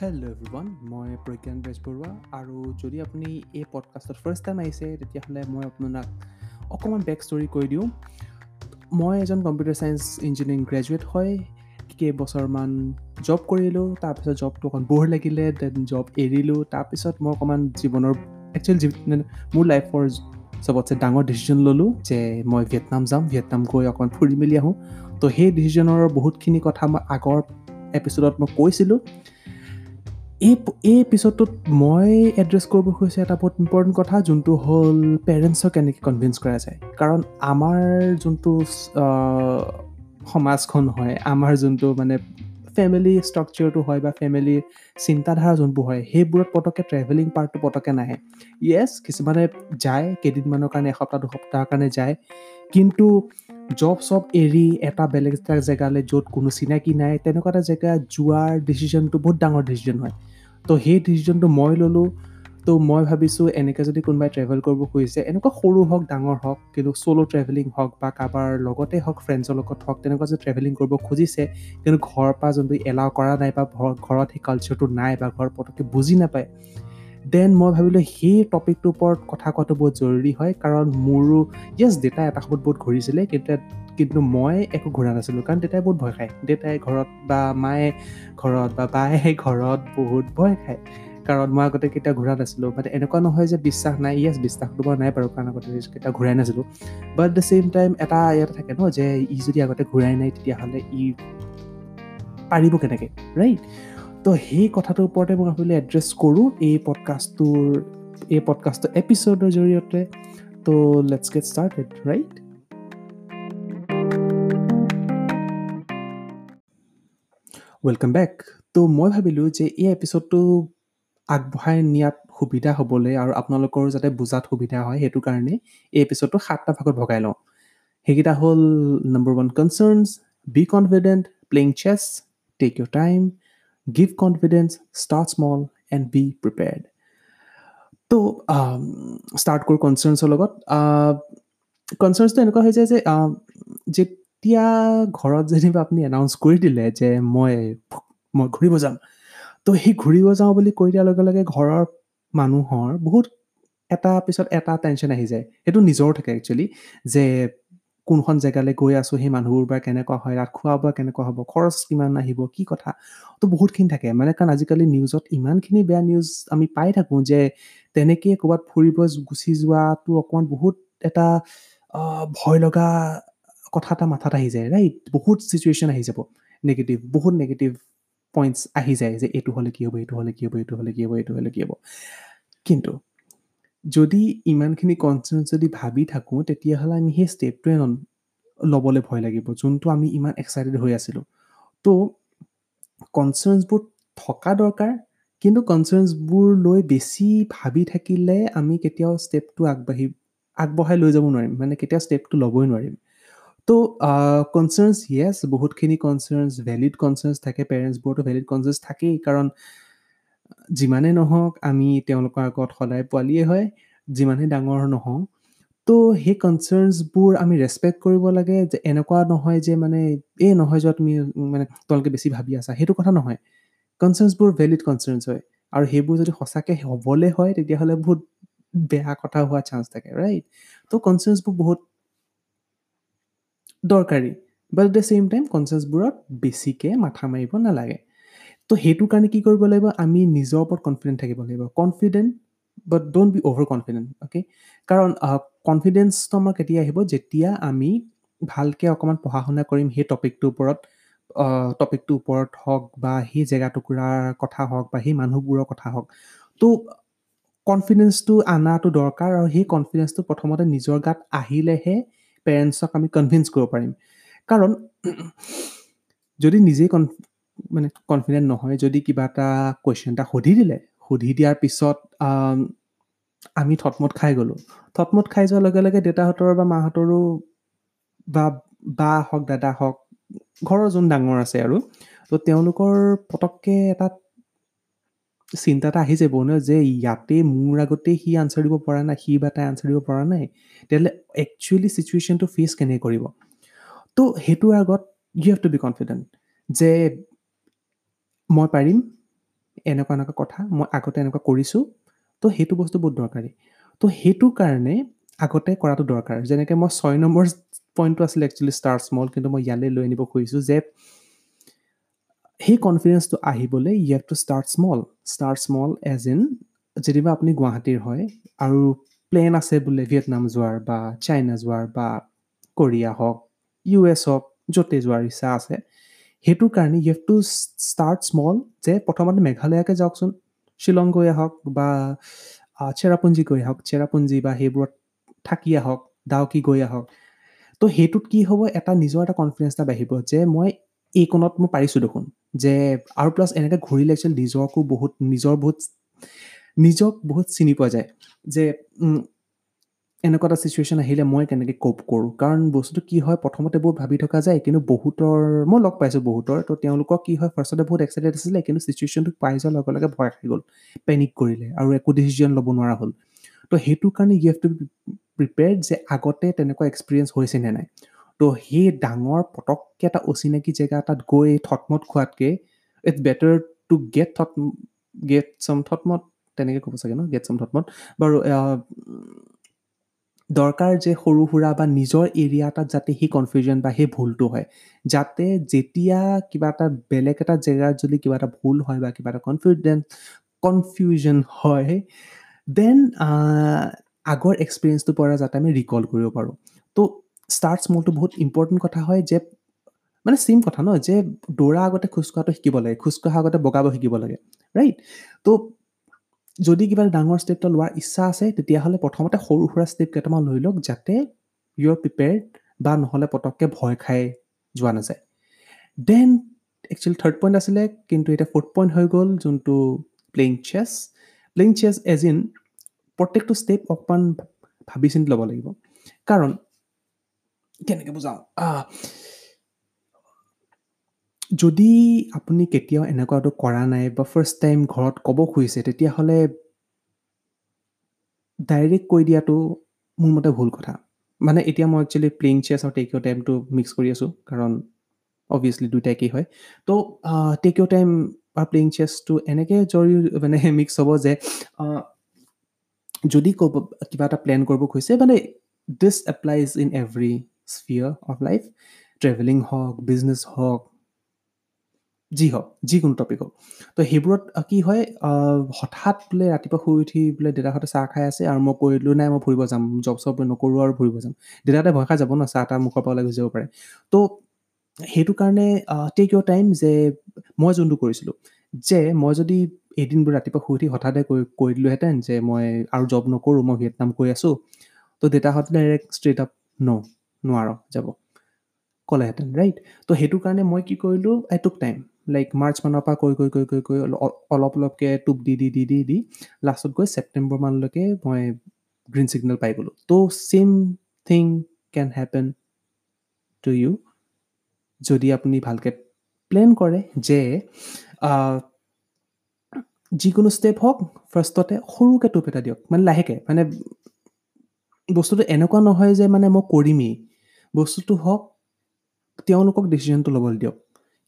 Hello everyone মই প্ৰজ্ঞান বেজবৰুৱা আৰু যদি আপুনি এই পডকাষ্টত ফাৰ্ষ্ট টাইম আহিছে তেতিয়াহ'লে মই আপোনাক অকণমান বেক ষ্টৰি কৈ দিওঁ। মই এজন কম্পিউটাৰ ছায়েন্স ইঞ্জিনিয়াৰিং গ্ৰেজুৱেট হয় কেইবছৰমান জব কৰিলোঁ। তাৰপিছত জবটো অকণ ব'ৰ লাগিলে দেন জব এৰিলোঁ। তাৰপিছত মই অকণমান জীৱনৰ একচুৱেলি মোৰ লাইফৰ চবতছে ডাঙৰ ডিচিজন ল'লোঁ যে মই ভিয়েটনাম যাম। ভিয়েটনাম গৈ অকণমান ফুৰি মেলি আহোঁ। তো সেই ডিচিজনৰ বহুতখিনি কথা মই আগৰ এপিছ'ডত মই কৈছিলোঁ। এই এই এপিছ'ডটোত মই এড্ৰেছ কৰিব খুজিছোঁ এটা বহুত ইম্পৰ্টেণ্ট কথা যোনটো হ'ল পেৰেণ্টছক কেনেকৈ কনভিন্স কৰা যায়। কাৰণ আমাৰ যোনটো সমাজখন হয় আমাৰ যোনটো মানে ফেমিলি ষ্ট্ৰাকচাৰটো হয় বা ফেমিলিৰ চিন্তাধাৰা যোনবোৰ হয় সেইবোৰত পটককৈ ট্ৰেভেলিং পাৰ্টটো পটককৈ নাহে। য়েছ কিছুমানে যায় কেইদিনমানৰ কাৰণে এসপ্তাহ দুসপ্তাহৰ কাৰণে যায়। কিন্তু জব চব এৰি এটা বেলেগ এটা জেগালৈ য'ত কোনো চিনাকি নাই তেনেকুৱা এটা জেগা যোৱাৰ ডিচিশ্যনটো বহুত ডাঙৰ ডিচিশ্যন হয়। তো সেই ডিচিশ্যনটো মই ল'লোঁ তো মই ভাবিছোঁ এনেকৈ যদি কোনোবাই ট্ৰেভেল কৰিব খুজিছে এনেকুৱা সৰু হওক ডাঙৰ হওক কিন্তু চ'ল' ট্ৰেভেলিং হওক বা কাৰোবাৰ লগতে হওক ফ্ৰেণ্ডছৰ লগত হওক তেনেকুৱা যদি ট্ৰেভেলিং কৰিব খুজিছে কিন্তু ঘৰৰ পৰা যোনটো এলাউ কৰা নাই বা ঘৰত সেই কালচাৰটো নাই বা ঘৰত পটককৈ বুজি নাপায় দেন মই ভাবিলোঁ সেই টপিকটোৰ ওপৰত কথা কোৱাটো বহুত জৰুৰী হয় কাৰণ মোৰো য়েছ দেউতাই এটা সময়ত বহুত ঘূৰিছিলে কিন্তু কিন্তু মই একো ঘূৰা নাছিলোঁ কাৰণ দেউতাই বহুত ভয় খায়। দেউতাই ঘৰত বা মায়ে ঘৰত বা বায়ে ঘৰত বহুত ভয় খায়। কাৰণ মই আগতে কেতিয়া ঘূৰা নাছিলোঁ মানে এনেকুৱা নহয় যে বিশ্বাস নাই য়েছ বিশ্বাসটো বাৰু নাই বাৰু কাৰণ আগতে কেতিয়া ঘূৰাই নাছিলোঁ। বাট দ্য ছেইম টাইম এটা ইয়াতে থাকে ন যে ই যদি আগতে ঘূৰাই নাই তেতিয়াহ'লে ই পাৰিব কেনেকৈ ৰাইট তো সেই কথাটোৰ ওপৰতে মই ভাবিলোঁ এড্ৰেছ কৰোঁ এই পডকাষ্টটোৰ এই পডকাষ্টৰ এপিছ'ডৰ জৰিয়তে। তো let's get started right welcome back তো মই ভাবিলোঁ যে এই এপিছ'ডটো আগবঢ়াই নিয়াত সুবিধা হ'বলৈ আৰু আপোনালোকৰ যাতে বুজাত সুবিধা হয় সেইটো কাৰণে এই এপিছ'ডটো সাতটা ভাগত ভগাই লওঁ। সেইকেইটা হ'ল number one concerns be confident playing chess take your time give confidence start small and be prepared তো ষ্টাৰ্ট কৰোঁ কনচাৰ্ণছৰ লগত কনচাৰ্ণছটো এনেকুৱা হৈ যায় যে যেতিয়া ঘৰত যেনিবা আপুনি এনাউন্স কৰি দিলে যে মই মই ঘূৰিব যাম তো সেই ঘূৰিব যাওঁ বুলি কৈ দিয়াৰ লগে লগে ঘৰৰ মানুহৰ বহুত এটা পিছত এটা টেনশ্যন আহি যায়। সেইটো নিজৰ থাকে একচুৱেলি যে কোনখন জেগালৈ গৈ আছোঁ সেই মানুহবোৰ বা কেনেকুৱা হয় তাত খোৱা বোৱা কেনেকুৱা হ'ব খৰচ কিমান আহিব কি কথা তো বহুতখিনি থাকে। মানে কাৰণ আজিকালি নিউজত ইমানখিনি বেয়া নিউজ আমি পাই থাকোঁ যে তেনেকৈ ক'ৰবাত ফুৰিব গুচি যোৱাটো অকণমান বহুত এটা ভয় লগা কথা এটা মাথাত আহি যায় ৰাইট বহুত চিটুৱেশ্যন আহি যাব নিগেটিভ বহুত নিগেটিভ পইণ্টছ আহি যায় যে এইটো হ'লে কি হ'ব এইটো হ'লে কি হ'ব এইটো হ'লে কি হ'ব এইটো হ'লে কি হ'ব। কিন্তু যদি ইমানখিনি কনচাৰ্ণ যদি ভাবি থাকোঁ তেতিয়াহ'লে আমি সেই ষ্টেপটোৱে ল'বলৈ ভয় লাগিব যোনটো আমি ইমান এক্সাইটেড হৈ আছিলোঁ। তো কনচাৰ্ণছবোৰ থকা দৰকাৰ কিন্তু কনচাৰ্ণছবোৰ লৈ বেছি ভাবি থাকিলে আমি কেতিয়াও ষ্টেপটো আগবাঢ়ি আগবঢ়াই লৈ যাব নোৱাৰিম মানে কেতিয়াও ষ্টেপটো ল'বই নোৱাৰিম। তো কনচাৰ্ণছ য়েছ বহুতখিনি কনচাৰ্ণছ ভেলিড কনচাৰ্ণছ থাকে পেৰেণ্টছবোৰতো ভেলিড কনচাৰ্ণছ থাকেই কাৰণ যিমানেই নহওক আমি তেওঁলোকৰ আগত সদায় পোৱালিয়ে হয় যিমানেই ডাঙৰ নহওঁ। তো সেই কনচাৰ্ণছবোৰ আমি ৰেচপেক্ট কৰিব লাগে যে এনেকুৱা নহয় যে মানে এই নহয় যোৱা তুমি মানে তোমালোকে বেছি ভাবি আছা। সেইটো কথা নহয়। কনচাৰ্ণছবোৰ ভেলিড কনচাৰ্ণছ হয়। আৰু সেইবোৰ যদি সঁচাকৈ হ'বলৈ হয় তেতিয়াহ'লে বহুত বেয়া কথা হোৱা চান্স থাকে ৰাইট তো কনচাৰ্ণছবোৰ বহুত দৰকাৰী। But at the same time কনচাৰ্ণছবোৰত বেছিকৈ মাথা মাৰিব নালাগে। তো সেইটো কাৰণে কি কৰিব লাগিব? আমি নিজৰ ওপৰত কনফিডেণ্ট থাকিব লাগিব। Confident but don't be over confident okay কাৰণ কনফিডেঞ্চটো আমাৰ কেতিয়া আহিব? যেতিয়া আমি ভালকৈ অকণমান পঢ়া শুনা কৰিম সেই টপিকটোৰ ওপৰত টপিকটোৰ ওপৰত হওক বা সেই জেগা টুকুৰাৰ কথা হওক বা সেই মানুহবোৰৰ কথা হওক তো কনফিডেঞ্চটো অনাটো দৰকাৰ আৰু সেই কনফিডেঞ্চটো প্ৰথমতে নিজৰ গাত আহিলেহে পেৰেণ্টছক আমি কনভিন্স কৰিব পাৰিম। কাৰণ যদি নিজেই কন মানে কনফিডেণ্ট নহয় যদি কিবা এটা কুৱেশ্যন এটা সুধি দিলে সুধি দিয়াৰ পিছত আমি থটমত খাই গ'লোঁ। থটমত খাই যোৱাৰ লগে লগে দেউতাহঁতৰ বা মাহঁতৰো বা বা হওক দাদা হওক ঘৰৰ যোন ডাঙৰ আছে আৰু তো তেওঁলোকৰ পটককৈ এটা চিন্তা এটা আহি যাব ন যে ইয়াতে মোৰ আগতে সি আনচাৰ দিব পৰা নাই সি বা তাই আনচাৰ দিব পৰা নাই তেতিয়াহ'লে একচুৱেলি চিটুৱেশ্যনটো ফেচ কেনেকৈ কৰিব? তো সেইটোৰ আগত you have to be confident যে মই পাৰিম এনেকুৱা এনেকুৱা কথা মই আগতে এনেকুৱা কৰিছোঁ তো সেইটো বস্তু বহুত দৰকাৰী। তো সেইটো কাৰণে আগতে কৰাটো দৰকাৰ। যেনেকৈ মই ছয় নম্বৰ পইণ্টটো আছিলে একচুৱেলি ষ্টাৰ স্মল কিন্তু মই ইয়ালৈ লৈ আনিব খুজিছোঁ যে সেই কনফিডেঞ্চটো আহিবলৈ have to start small start small as in যেনিবা আপুনি গুৱাহাটীৰ হয় আৰু প্লেন আছে বোলে ভিয়েটনাম যোৱাৰ বা চাইনা যোৱাৰ বা কোৰিয়া হওক ইউ এছ হওক য'তে যোৱাৰ ইচ্ছা আছে। সেইটো কাৰণে you have to start small যে প্ৰথমতে মেঘালয়কে যাওকচোন। শ্বিলং গৈ আহক বা চেৰাপুঞ্জী গৈ আহক চেৰাপুঞ্জী বা সেইবোৰত থাকি আহক ডাউকি গৈ আহক। তো সেইটোত কি হ'ব এটা নিজৰ এটা কনফিডেঞ্চ এটা বাঢ়িব যে মই এইকণত মই পাৰিছোঁ দেখোন। যে আৰু প্লাছ এনেকৈ ঘূৰিলে একচুৱেলি নিজকো বহুত নিজৰ বহুত নিজক বহুত চিনি পোৱা যায়। যে এনেকুৱা এটা চিচুৱেশ্যন আহিলে মই কেনেকৈ কোপ কৰোঁ? কাৰণ বস্তুটো কি হয় প্ৰথমতে বহুত ভাবি থকা যায় কিন্তু বহুতৰ মই লগ পাইছোঁ বহুতৰ তো তেওঁলোকক কি হয় ফাৰ্ষ্টতে বহুত এক্সাইটেড আছিলে কিন্তু চিচুৱেশ্যনটো পাই যোৱাৰ লগে লগে ভয় খাই গ'ল পেনিক কৰিলে আৰু একো ডিচিজন ল'ব নোৱাৰা হ'ল। তো সেইটো কাৰণে ইউ হেভ টু প্ৰিপেয়াৰ্ড যে আগতে তেনেকুৱা এক্সপিৰিয়েঞ্চ হৈছে নে নাই। তো সেই ডাঙৰ পটককৈ এটা অচিনাকি জেগা এটাত গৈ থটমত খোৱাতকৈ it's better to get thought get some থটমত তেনেকৈ ক'ব চাগে ন গেট চাম থটমত বাৰু দৰকাৰ যে সৰু সুৰা বা নিজৰ এৰিয়া এটাত যাতে সেই কনফিউজন বা সেই ভুলটো হয়। যাতে যেতিয়া কিবা এটা বেলেগ এটা জেগাত যদি কিবা এটা ভুল হয় বা কিবা এটা কনফিডেঞ্চ কনফিউজন হয় দেন আগৰ এক্সপিৰিয়েঞ্চটোৰ পৰা যাতে আমি ৰিকল কৰিব পাৰোঁ। তো ষ্টাৰ্ট স্মলটো বহুত ইম্পৰ্টেণ্ট কথা হয় যে মানে ছেইম কথা ন যে দৌৰা আগতে খোজকঢ়াটো শিকিব লাগে খোজকঢ়া আগতে বগাব শিকিব লাগে ৰাইট তো যদি কিবা ডাঙৰ ষ্টেপ এটা লোৱাৰ ইচ্ছা আছে তেতিয়াহ'লে প্ৰথমতে সৰু সুৰা ষ্টেপ কেইটামান লৈ লওক যাতে ইউ আৰ প্ৰিপেয়াৰ্ড বা নহ'লে পটককৈ ভয় খাই যোৱা নাযায়। দেন একচুৱেলি থাৰ্ড পইণ্ট আছিলে কিন্তু এতিয়া ফ'ৰ্থ পইণ্ট হৈ গ'ল যোনটো playing chess playing chess as in প্ৰত্যেকটো ষ্টেপ অকণমান ভাবি চিন্তি ল'ব লাগিব। কাৰণ কেনেকৈ বুজাওঁ? যদি আপুনি কেতিয়াও এনেকুৱাটো কৰা নাই বা ফাৰ্ষ্ট টাইম ঘৰত ক'ব খুজিছে তেতিয়াহ'লে ডাইৰেক্ট কৈ দিয়াটো মোৰ মতে ভুল কথা। মানে এতিয়া মই একচুৱেলি প্লেইং চেছ আৰু টেক ইউ টাইমটো মিক্স কৰি আছোঁ কাৰণ অভিয়াছলি দুইটা একেই হয়। তো টেক ইউ টাইম বা প্লেইং চেছটো এনেকৈ জৰি মানে মিক্স হ'ব যে যদি ক'ব কিবা এটা প্লেন কৰিব খুজিছে মানে this applies in every sphere of life travelling হওক বিজনেছ হওক যি হওক যিকোনো টপিক হওক। তো সেইবোৰত কি হয় হঠাৎ বোলে ৰাতিপুৱা শুই উঠি বোলে দেউতাহঁতে চাহ খাই আছে আৰু মই কৈ দিলোঁ নাই মই ফুৰিব যাম জব চব নকৰোঁ আৰু ফুৰিব যাম। দেউতাহঁতে ভয় খাই যাব ন চাহ তাহ মুখৰ পৰা ওলাই গুচি যাব পাৰে। তো সেইটো কাৰণে টেক ইয়ৰ টাইম যে মই যোনটো কৰিছিলোঁ যে মই যদি এদিনবোৰ ৰাতিপুৱা শুই উঠি হঠাতে কৈ কৈ দিলোঁহেঁতেন যে মই আৰু জব নকৰোঁ মই ভিয়েটনাম গৈ আছোঁ তো দেউতাহঁতে ডাইৰেক্ট ষ্ট্ৰেইট আপ ন নোৱাৰ যাব। ক'লেহেঁতেন ৰাইট তো সেইটো কাৰণে মই কি কৰিলোঁ I took time like March মানৰ পৰা কৈ কৈ কৈ কৈ কৈ অলপ অলপকৈ টোপ দি দি দি দি দি লাষ্টত গৈ ছেপ্টেম্বৰ মানলৈকে মই গ্ৰীণ ছিগনেল পাই গ'লোঁ। তো same thing can happen to you যদি আপুনি ভালকৈ প্লেন কৰে যে যিকোনো ষ্টেপ হওক ফাৰ্ষ্টতে সৰুকৈ টোপ এটা দিয়ক মানে লাহেকৈ মানে বস্তুটো এনেকুৱা নহয় যে মানে মই কৰিমেই। বস্তুটো হওক তেওঁলোকক ডিচিশ্যনটো ল'বলৈ দিয়ক।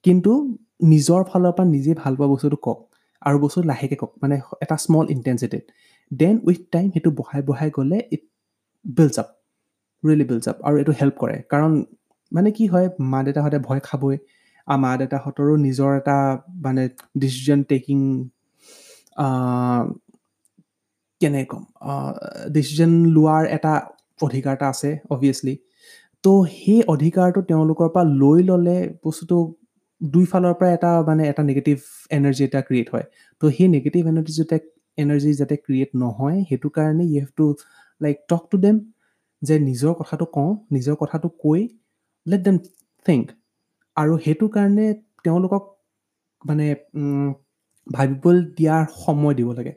কিন্তু নিজৰ ফালৰ পৰা নিজে ভাল পোৱা বস্তুটো কওক আৰু বস্তু লাহেকৈ কওক মানে এটা স্মল ইণ্টেনচিটিত দেন উইথ টাইম সেইটো বঢ়াই বঢ়াই গ'লে it builds up really builds up আৰু এইটো হেল্প কৰে। কাৰণ মানে কি হয় মা দেউতাহঁতে ভয় খাবই আৰু মা দেউতাহঁতৰো নিজৰ এটা মানে ডিচিজন টেকিং কেনেকৈ ক'ম ডিচিজন লোৱাৰ এটা অধিকাৰ এটা আছে অভিয়াছলি তো সেই অধিকাৰটো তেওঁলোকৰ পৰা লৈ ল'লে বস্তুটো দুইফালৰ পৰা এটা মানে এটা নিগেটিভ এনাৰ্জি এটা ক্ৰিয়েট হয়। তো সেই নিগেটিভ এনাৰ্জি যাতে এনাৰ্জি যাতে ক্ৰিয়েট নহয় সেইটো কাৰণে you have to like talk to them যে নিজৰ কথাটো কওঁ নিজৰ কথাটো কৈ লেট দেম থিংক আৰু সেইটো কাৰণে তেওঁলোকক মানে ভাবিবলৈ দিয়াৰ সময় দিব লাগে।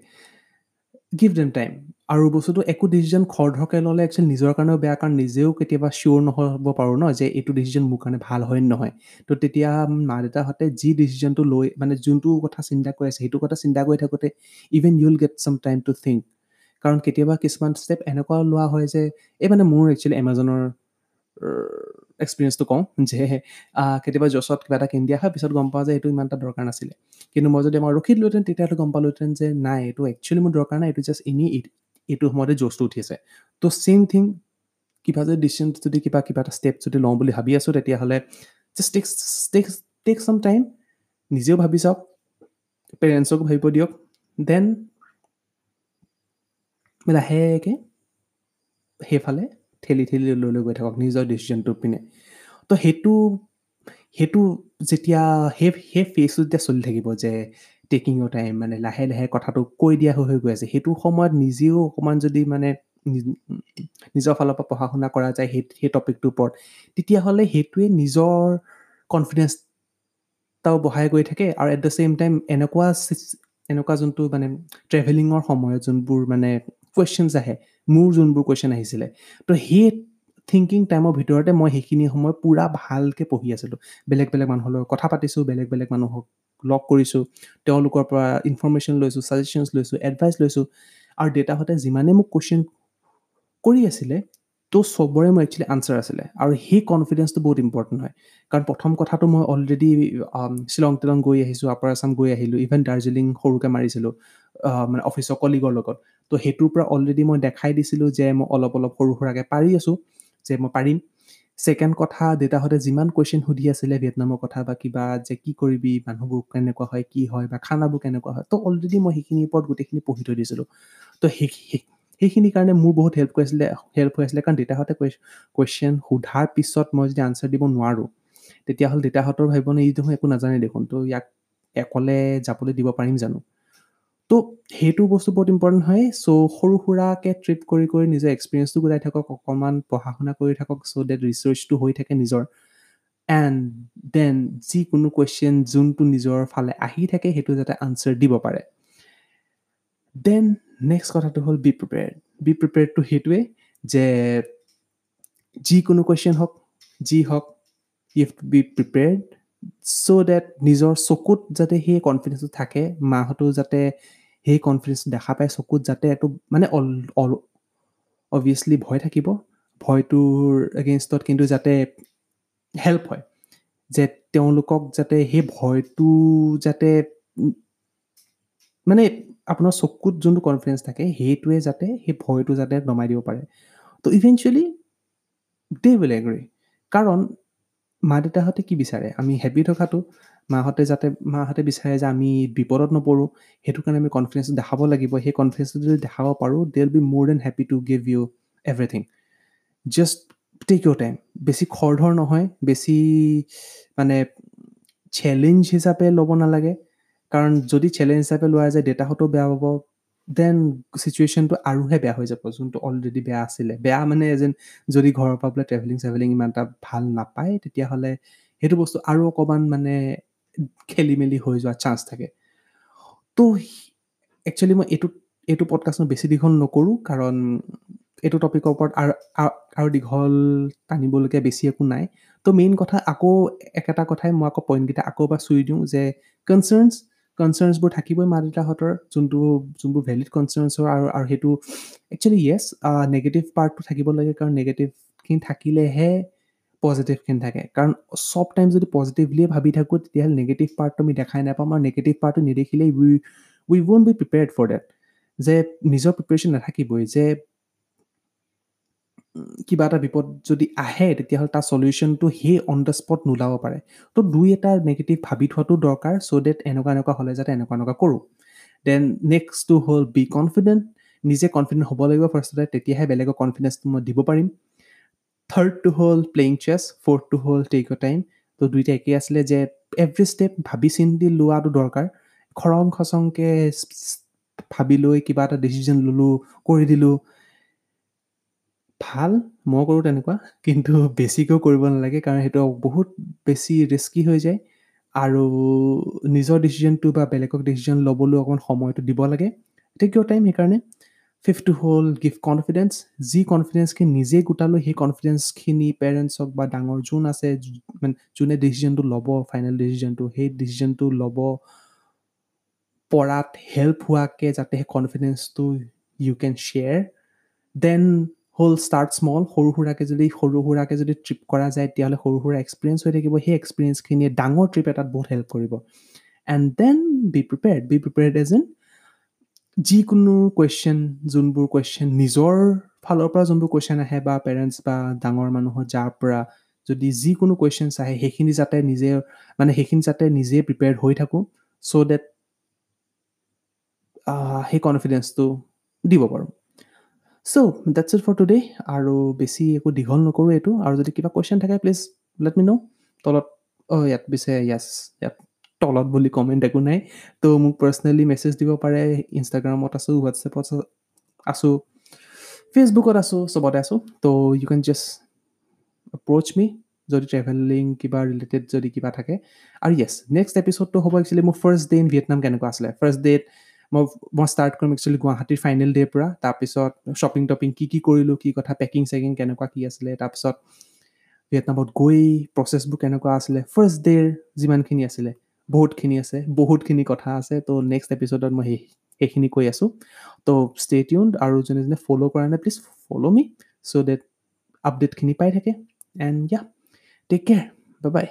গিভ দেম টাইম আৰু বস্তুটো একো ডিচিজন খৰধৰকৈ ল'লে একচুৱেলি নিজৰ কাৰণেও বেয়া কাৰণ নিজেও কেতিয়াবা চিয়'ৰ নহ'ব পাৰোঁ ন যে এইটো ডিচিজন মোৰ কাৰণে ভাল হয় নহয়। তো তেতিয়া মা দেউতাহঁতে যি ডিচিজনটো লৈ মানে যোনটো কথা চিন্তা কৰি আছে সেইটো কথা চিন্তা কৰি থাকোঁতে even you'll get some time to think কাৰণ কেতিয়াবা কিছুমান ষ্টেপ এনেকুৱা লোৱা হয় যে এই মানে মোৰ একচুৱেলি এমাজনৰ এক্সপিৰিয়েঞ্চটো কওঁ যে কেতিয়াবা জছত কিবা এটা কিনি দিয়া হয় পিছত গম পাওঁ যে এইটো ইমান এটা দৰকাৰ নাছিলে। কিন্তু মই যদি মই ৰখি দিলোহেঁতেন তেতিয়াহ'লে গম পালোহেঁতেন যে নাই এইটো একচুৱেলি মোৰ দৰকাৰ নাই এইটো জাষ্ট এনেই এইটো সময়তে জচটো উঠিছে। তো ছেইম থিং কিবা যদি ডিচিশ্যন যদি কিবা কিবা এটা ষ্টেপ যদি লওঁ বুলি ভাবি আছোঁ তেতিয়াহ'লে জাষ্ট টেক চাম টাইম নিজেও ভাবি চাওক পেৰেণ্টছকো ভাবিব দিয়ক দেন লাহেকৈ সেইফালে ঠেলি ঠেলি লৈ লৈ গৈ থাকক নিজৰ ডিচিশ্যনটোৰ পিনে। তো সেইটো সেইটো যেতিয়া সেই সেই ফেজটো যেতিয়া চলি থাকিব যে টেকিং ইয়ৰ টাইম মানে লাহে লাহে কথাটো কৈ দিয়া হৈ হৈ গৈ আছে। সেইটো সময়ত নিজেও অকণমান যদি মানে নিজৰ ফালৰ পৰা পঢ়া শুনা কৰা যায় সেই সেই টপিকটোৰ ওপৰত তেতিয়াহ'লে সেইটোৱে নিজৰ কনফিডেঞ্চ এটাও বঢ়াই গৈ থাকে আৰু এট দ্য ছেইম টাইম এনেকুৱা এনেকুৱা যোনটো মানে ট্ৰেভেলিঙৰ সময়ত যোনবোৰ মানে কুৱেশ্যনছ আহে মোৰ যোনবোৰ কুৱেশ্যন আহিছিলে তো সেই থিংকিং টাইমৰ ভিতৰতে মই সেইখিনি সময় পূৰা ভালকৈ পঢ়ি আছিলোঁ। বেলেগ বেলেগ মানুহৰ লগত কথা পাতিছোঁ বেলেগ বেলেগ মানুহক লগ কৰিছোঁ তেওঁলোকৰ পৰা ইনফৰ্মেশ্যন লৈছোঁ ছাজেশ্যনছ লৈছোঁ এডভাইচ লৈছোঁ আৰু দেউতাহঁতে যিমানেই মোক কুৱেশ্যন কৰি আছিলে তো চবৰে মোৰ একচুৱেলি আনচাৰ আছিলে আৰু সেই কনফিডেঞ্চটো বহুত ইম্পৰ্টেণ্ট হয়। কাৰণ প্ৰথম কথাটো মই অলৰেডি শ্বিলং তিলং গৈ আহিছোঁ আপাৰ আছাম গৈ আহিলোঁ ইভেন দাৰ্জিলিং সৰুকৈ মাৰিছিলোঁ মানে অফিচৰ কলিগৰ লগত। তো সেইটোৰ পৰা অলৰেডি মই দেখাই দিছিলোঁ যে মই অলপ অলপ সৰু সুৰাকৈ পাৰি আছোঁ যে মই পাৰিম। ছেকেণ্ড কথা দেউতাহঁতে যিমান কুৱেশ্যন সুধি আছিলে ভিয়েটনামৰ কথা বা কিবা যে কি কৰিবি মানুহবোৰ কেনেকুৱা হয় কি হয় বা খানাবোৰ কেনেকুৱা হয় তো অলৰেডি মই সেইখিনিৰ ওপৰত গোটেইখিনি পঢ়ি থৈ দিছিলোঁ। তো সেই সেই- সেইখিনিৰ কাৰণে মোৰ বহুত হেল্প কৰিছিলে হেল্প হৈ আছিলে কাৰণ দেউতাহঁতে কুৱেশ্যন সোধাৰ পিছত মই যদি আনচাৰ দিব নোৱাৰোঁ তেতিয়াহ'লে দেউতাহঁতৰ ভাবিব নে ই দেখোন একো নাজানে দেখোন তো ইয়াক অকলে যাবলৈ দিব পাৰিম জানো? তো সেইটো বস্তু বহুত ইম্পৰ্টেণ্ট হয়। চ' সৰু সুৰাকৈ ট্ৰিপ কৰি কৰি নিজৰ এক্সপিৰিয়েঞ্চটো গোটাই থাকক অকণমান পঢ়া শুনা কৰি থাকক চ' ডেট ৰিচাৰ্চটো হৈ থাকে নিজৰ। এণ্ড দেন যিকোনো কুৱেশ্যন যোনটো নিজৰ ফালে আহি থাকে সেইটো যাতে আনচাৰ দিব পাৰে। দেন নেক্সট কথাটো হ'ল বি প্ৰিপেয়াৰ্ড বি প্ৰিপেয়াৰ্ডটো সেইটোৱে যে যিকোনো কুৱেশ্যন হওক যি হওক you have to be prepared so' that নিজৰ চকুত যাতে সেই কনফিডেঞ্চটো থাকে মাহঁতেও যাতে সেই কনফিডেঞ্চ দেখা পায় চকুত যাতে এইটো মানে অভিয়াছলি ভয় থাকিব। ভয়টোৰ এগেইনষ্টত কিন্তু যাতে হেল্প হয়। যে তেওঁলোকক যাতে সেই ভয়টো যাতে মানে আপোনাৰ চকুত যোনটো কনফিডেঞ্চ থাকে সেইটোৱে যাতে সেই ভয়টো যাতে নমাই দিব পাৰে। তো ইভেঞ্চুৱেলি দে উইল এগ্ৰি কাৰণ মা দেউতাহঁতে কি বিচাৰে? আমি হেপী থকাটো মাহঁতে যাতে মাহঁতে বিচাৰে যে আমি বিপদত নপৰোঁ সেইটো কাৰণে আমি কনফিডেঞ্চ দেখাব লাগিব। সেই কনফিডেঞ্চটো যদি দেখাব পাৰোঁ they will be more than happy to give you everything just take your time বেছি খৰধৰ নহয় বেছি মানে চেলেঞ্জ হিচাপে ল'ব নালাগে। কাৰণ যদি চেলেঞ্জ হিচাপে লোৱা যায় দেউতাহঁতেও বেয়া পাব। দেন চিটুৱেশ্যনটো আৰুহে বেয়া হৈ যাব যোনটো অলৰেডি বেয়া আছিলে। বেয়া মানে এজ এন যদি ঘৰৰ পৰা বোলে ট্ৰেভেলিং চেভেলিং ইমান এটা ভাল নাপায় তেতিয়াহ'লে সেইটো বস্তু আৰু অকণমান মানে খেলি মেলি হৈ যোৱা চান্স থাকে। তো একচুৱেলি মই এইটো এইটো পডকাষ্ট মই বেছি দীঘল নকৰোঁ কাৰণ এইটো টপিকৰ ওপৰত আৰু- আৰু দীঘল টানিবলগীয়া বেছি একো নাই। তো মেইন কথা আকৌ একেটা কথাই মই আকৌ পইণ্টকেইটা আকৌ এবাৰ চুই দিওঁ যে কনচাৰ্ণছ কনচাৰ্ণছবোৰ থাকিবই মা দেউতাহঁতৰ যোনটো যোনবোৰ ভেলিড কনচাৰ্ণছ হয় আৰু আৰু সেইটো একচুৱেলি য়েছ নেগেটিভ পাৰ্টটো থাকিব লাগে কাৰণ নেগেটিভখিনি থাকিলেহে পজিটিভখিনি থাকে। কাৰণ চব টাইম যদি পজিটিভলিয়ে ভাবি থাকোঁ তেতিয়াহ'লে নেগেটিভ পাৰ্টটো আমি দেখাই নাপাম আৰু নেগেটিভ পাৰ্টটো নেদেখিলেই উই উই ৱন বি প্ৰিপেয়াৰ্ড ফৰ ডেট যে নিজৰ প্ৰিপেৰেশ্যন নাথাকিবই যে কিবা এটা বিপদ যদি আহে তেতিয়াহ'লে তাৰ চলিউশ্যনটো সেই অন দ্য স্পট নোলাব পাৰে। তো দুই এটা নেগেটিভ ভাবি থোৱাটো দৰকাৰ চ' ডেট এনেকুৱা এনেকুৱা হ'লে যাতে এনেকুৱা এনেকুৱা কৰোঁ। দেন নেক্সটটো হ'ল বি কনফিডেণ্ট নিজে কনফিডেণ্ট হ'ব লাগিব ফাৰ্ষ্টতে তেতিয়াহে বেলেগৰ কনফিডেঞ্চটো মই দিব পাৰিম। থাৰ্ডটো হ'ল প্লেইং চেছ ফ'ৰ্থটো হ'ল টেক অ' টাইম তো দুইটা একেই আছিলে যে এভৰি ষ্টেপ ভাবি চিন্তি লোৱাটো দৰকাৰ। খৰং খচংকৈ ভাবি লৈ কিবা এটা ডিচিজন ল'লোঁ কৰি দিলোঁ ভাল মই কৰোঁ তেনেকুৱা কিন্তু বেছিকেও কৰিব নালাগে কাৰণ সেইটো বহুত বেছি ৰিস্কি হৈ যায় আৰু নিজৰ ডিচিজনটো বা বেলেগক ডিচিজন ল'বলৈ অকণমান সময়টো দিব লাগে। টেক ইয়ৰ টাইম সেইকাৰণে। ফিফ্থটো হ'ল গিভ কনফিডেঞ্চ যি কনফিডেঞ্চখিনি নিজে গোটালোঁ সেই কনফিডেঞ্চখিনি পেৰেণ্টছক বা ডাঙৰ যোন আছে মানে যোনে ডিচিজনটো ল'ব ফাইনেল ডিচিজনটো সেই ডিচিজনটো ল'ব পৰাত হেল্প হোৱাকৈ যাতে সেই কনফিডেঞ্চটো ইউ কেন শ্বেয়াৰ দেন হ'ল ষ্টাৰ্ট স্মল সৰু সুৰাকৈ যদি সৰু সুৰাকৈ যদি ট্ৰিপ কৰা যায় তেতিয়াহ'লে সৰু সুৰা এক্সপিৰিয়েঞ্চ হৈ থাকিব। সেই এক্সপিৰিয়েঞ্চখিনিয়ে ডাঙৰ ট্ৰিপ এটাত বহুত হেল্প কৰিব। And then be prepared be prepared as in যিকোনো কুৱেশ্যন যোনবোৰ কুৱেশ্যন নিজৰ ফালৰ পৰা যোনবোৰ কুৱেশ্যন আহে বা পেৰেণ্টছ বা ডাঙৰ মানুহৰ যাৰ পৰা যদি যিকোনো কুৱেশ্যনছ আহে সেইখিনি যাতে নিজে মানে সেইখিনি যাতে নিজে প্ৰিপেয়াৰ্ড হৈ থাকোঁ চ' ডেট সেই কনফিডেঞ্চটো দিব পাৰোঁ। So' that's it for today আৰু বেছি একো দীঘল নকৰোঁ এইটো। আৰু যদি কিবা কুৱেশ্যন থাকে প্লিজ লেট মি ন' তলত অঁ ইয়াত পিছে য়াছ ইয়াত তলত বুলি কমেণ্ট একো নাই। তো মোক পাৰ্চনেলি মেছেজ দিব পাৰে। ইনষ্টাগ্ৰামত আছোঁ হোৱাটছএপত আছোঁ ফেচবুকত আছোঁ চবতে আছোঁ। তো you can just approach me যদি ট্ৰেভেলিং কিবা ৰিলেটেড যদি কিবা থাকে। আৰু য়েছ নেক্সট এপিচডটো হ'ব একচুৱেলি মোৰ ফাৰ্ষ্ট ডে ইন ভিয়েটনাম কেনেকুৱা আছিলে। ফাৰ্ষ্ট ডেত মই মই ষ্টাৰ্ট কৰিম একচুৱেলি গুৱাহাটীৰ ফাইনেল ডে'ৰ পৰা। তাৰপিছত শ্বপিং টপিং কি কি কৰিলোঁ কি কথা পেকিং চেকিং কেনেকুৱা কি আছিলে। তাৰপিছত ভিয়েটনামত গৈ প্ৰচেছবোৰ কেনেকুৱা আছিলে। ফাৰ্ষ্ট ডে'ৰ যিমানখিনি আছিলে বহুতখিনি আছে বহুতখিনি কথা আছে। তো নেক্সট এপিচডত মই সেই সেইখিনি কৈ আছোঁ। তো ষ্টে টিউন আৰু যোনে যোনে ফ'ল' কৰা নাই please follow' me so' that আপডেটখিনি পাই থাকে। And yeah take care bye bye